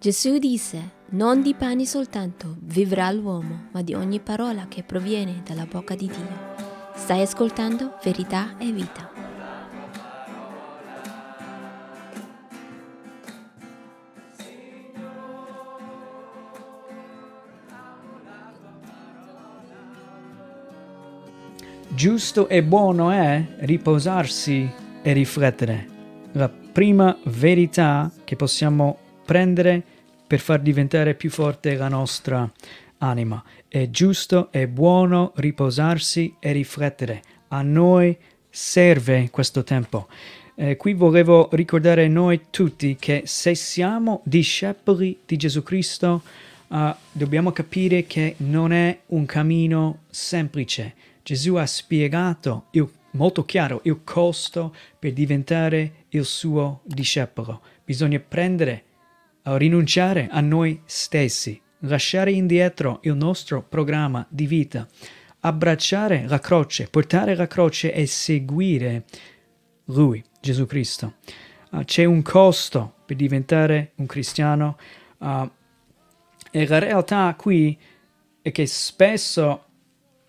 Gesù disse, non di pani soltanto vivrà l'uomo, ma di ogni parola che proviene dalla bocca di Dio. Stai ascoltando verità e vita. Giusto e buono è riposarsi e riflettere. La prima verità che possiamo prendere per far diventare più forte la nostra anima. È giusto e buono riposarsi e riflettere. A noi serve questo tempo. Eh, qui volevo ricordare noi tutti che se siamo discepoli di Gesù Cristo, uh, dobbiamo capire che non è un cammino semplice. Gesù ha spiegato il, molto chiaro il costo per diventare il suo discepolo. Bisogna prendere rinunciare a noi stessi, lasciare indietro il nostro programma di vita, abbracciare la croce, portare la croce e seguire Lui, Gesù Cristo. Uh, c'è un costo per diventare un cristiano uh, e la realtà qui è che spesso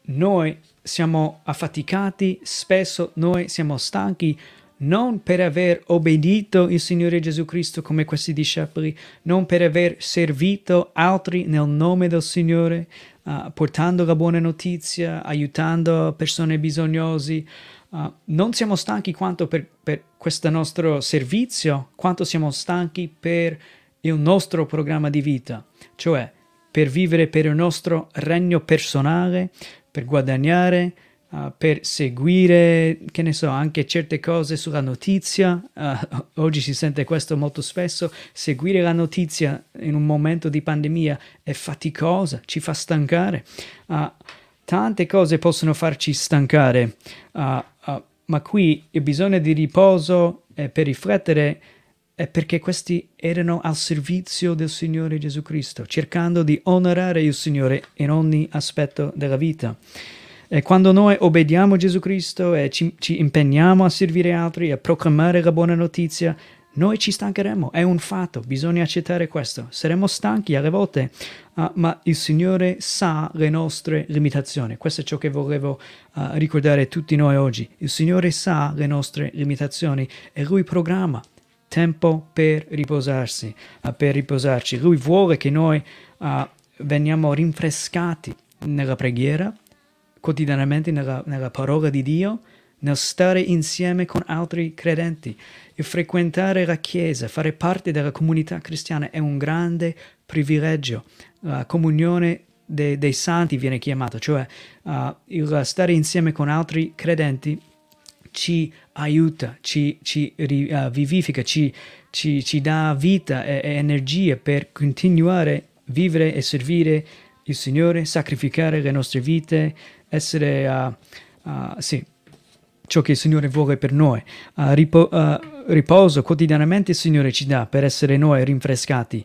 noi siamo affaticati, spesso noi siamo stanchi non per aver obbedito il Signore Gesù Cristo come questi discepoli, non per aver servito altri nel nome del Signore, uh, portando la buona notizia, aiutando persone bisognose. Uh, non siamo stanchi quanto per, per questo nostro servizio, quanto siamo stanchi per il nostro programma di vita, cioè per vivere per il nostro regno personale, per guadagnare, uh, per seguire, che ne so, anche certe cose sulla notizia. Uh, oggi si sente questo molto spesso. Seguire la notizia in un momento di pandemia è faticosa, ci fa stancare. Uh, tante cose possono farci stancare, ma qui il bisogno di riposo e per riflettere è perché questi erano al servizio del Signore Gesù Cristo, cercando di onorare il Signore in ogni aspetto della vita. E quando noi obbediamo a Gesù Cristo e ci, ci impegniamo a servire altri, a proclamare la buona notizia, noi ci stancheremo, è un fatto, bisogna accettare questo. Saremo stanchi alle volte, uh, ma il Signore sa le nostre limitazioni. Questo è ciò che volevo uh, ricordare a tutti noi oggi. Il Signore sa le nostre limitazioni e Lui programma tempo per riposarsi, uh, per riposarci. Lui vuole che noi veniamo rinfrescati nella preghiera, quotidianamente nella, nella parola di Dio, nel stare insieme con altri credenti. Il frequentare la Chiesa, fare parte della comunità cristiana è un grande privilegio. La comunione de, dei santi viene chiamata, cioè uh, il stare insieme con altri credenti ci aiuta, ci, ci uh, vivifica, ci, ci, ci, dà vita e, e energie per continuare a vivere e servire il Signore, sacrificare le nostre vite, essere, uh, uh, sì, ciò che il Signore vuole per noi. Uh, ripo, riposo quotidianamente il Signore ci dà per essere noi rinfrescati,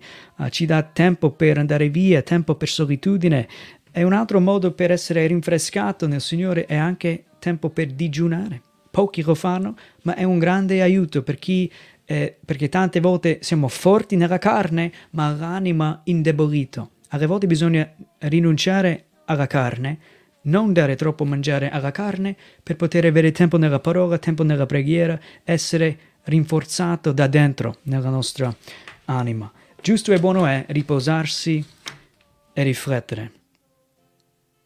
ci dà tempo per andare via, tempo per solitudine. E un altro modo per essere rinfrescato nel Signore è anche tempo per digiunare. Pochi lo fanno, ma è un grande aiuto per chi eh, perché tante volte siamo forti nella carne, ma l'anima indebolito. Alle volte bisogna rinunciare alla carne non dare troppo mangiare alla carne per poter avere tempo nella parola, tempo nella preghiera, essere rinforzato da dentro nella nostra anima. Giusto e buono è riposarsi e riflettere.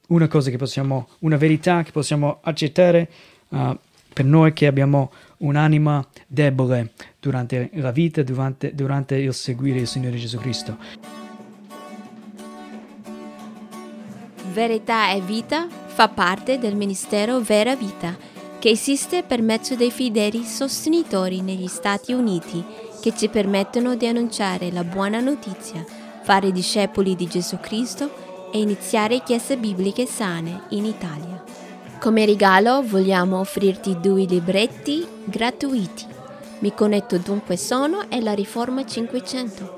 Una cosa che possiamo, una verità che possiamo accettare uh, per noi che abbiamo un'anima debole durante la vita, durante, durante il seguire il Signore Gesù Cristo. Verità e Vita fa parte del Ministero Vera Vita, che esiste per mezzo dei fedeli sostenitori negli Stati Uniti che ci permettono di annunciare la buona notizia, fare discepoli di Gesù Cristo e iniziare chiese bibliche sane in Italia. Come regalo vogliamo offrirti due libretti gratuiti. Mi connetto dunque sono e la Riforma 500.